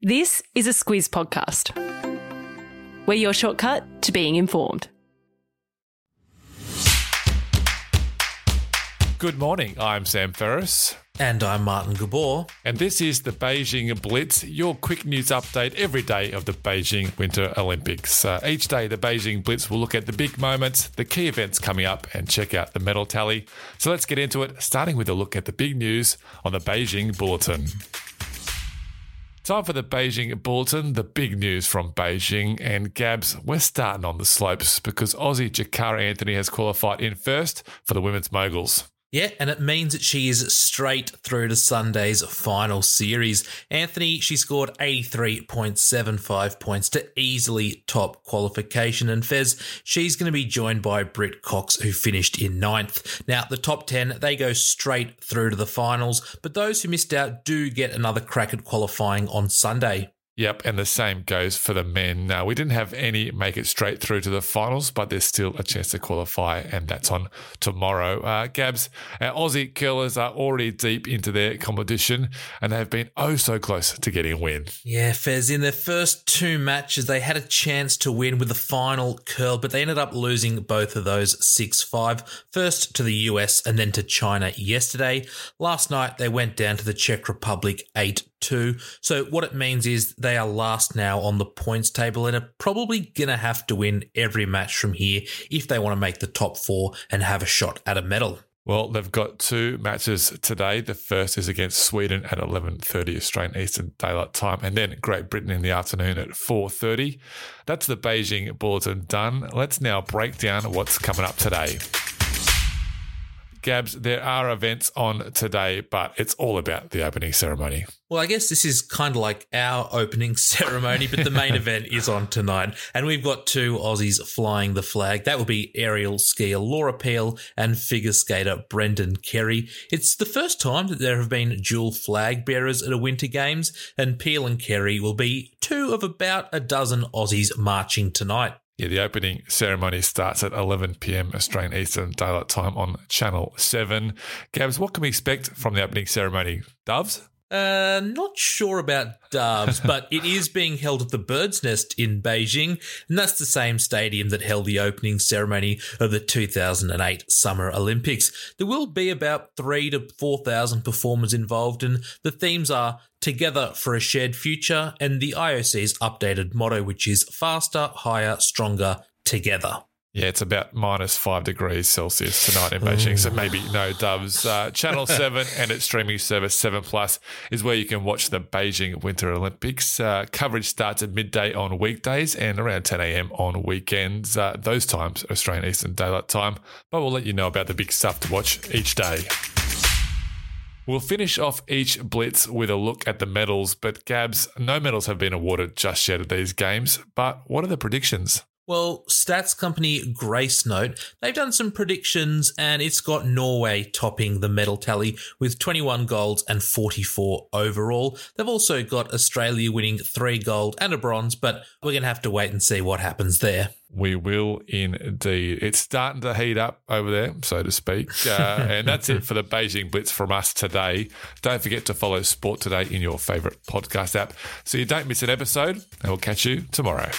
This is a Squiz podcast. We're your shortcut to being informed. Good morning. I'm Sam Ferris. And I'm Martin Gabor. And this is the Beijing Blitz, your quick news update every day of the Beijing Winter Olympics. Uh, each day, the Beijing Blitz will look at the big moments, the key events coming up, and check out the medal tally. So let's get into it, starting with a look at the big news on the Beijing Bulletin. Time for the Beijing Bulletin, the big news from Beijing. And Gabs, we're starting on the slopes because Aussie Jakara Anthony has qualified in first for the women's moguls. Yeah, and it means that she is straight through to Sunday's final series. Anthony, she scored 83.75 points to easily top qualification. And Fez, she's going to be joined by Britt Cox, who finished in ninth. Now, the top 10, they go straight through to the finals, but those who missed out do get another crack at qualifying on Sunday. Yep, and the same goes for the men. Now, we didn't have any make it straight through to the finals, but there's still a chance to qualify, and that's on tomorrow. Uh, Gabs, our Aussie curlers are already deep into their competition, and they've been oh so close to getting a win. Yeah, Fez, in their first two matches, they had a chance to win with the final curl, but they ended up losing both of those 6 5. First to the US and then to China yesterday. Last night, they went down to the Czech Republic 8 2. So, what it means is they are last now on the points table and are probably going to have to win every match from here if they want to make the top four and have a shot at a medal. Well, they've got two matches today. The first is against Sweden at 11:30 Australian Eastern Daylight Time and then Great Britain in the afternoon at 4:30. That's the Beijing bulletin done. Let's now break down what's coming up today. Gabs, there are events on today, but it's all about the opening ceremony. Well, I guess this is kind of like our opening ceremony, but the main event is on tonight. And we've got two Aussies flying the flag. That will be aerial skier Laura Peel and figure skater Brendan Kerry. It's the first time that there have been dual flag bearers at a Winter Games, and Peel and Kerry will be two of about a dozen Aussies marching tonight. Yeah, the opening ceremony starts at 11 p.m. Australian Eastern Daylight Time on Channel 7. Gabs, what can we expect from the opening ceremony? Doves? Uh, not sure about doves, but it is being held at the Bird's Nest in Beijing, and that's the same stadium that held the opening ceremony of the 2008 Summer Olympics. There will be about three to 4,000 performers involved, and the themes are Together for a Shared Future and the IOC's updated motto, which is Faster, Higher, Stronger, Together. Yeah, it's about minus five degrees Celsius tonight in Beijing, so maybe no doves. Uh, Channel 7 and its streaming service 7 Plus is where you can watch the Beijing Winter Olympics. Uh, coverage starts at midday on weekdays and around 10 a.m. on weekends. Uh, those times, Australian Eastern Daylight Time, but we'll let you know about the big stuff to watch each day. We'll finish off each blitz with a look at the medals, but Gabs, no medals have been awarded just yet at these games. But what are the predictions? Well, stats company Gracenote, they've done some predictions and it's got Norway topping the medal tally with 21 golds and 44 overall. They've also got Australia winning three gold and a bronze, but we're going to have to wait and see what happens there. We will indeed. It's starting to heat up over there, so to speak. Uh, and that's it for the Beijing Blitz from us today. Don't forget to follow Sport Today in your favourite podcast app so you don't miss an episode, and we'll catch you tomorrow.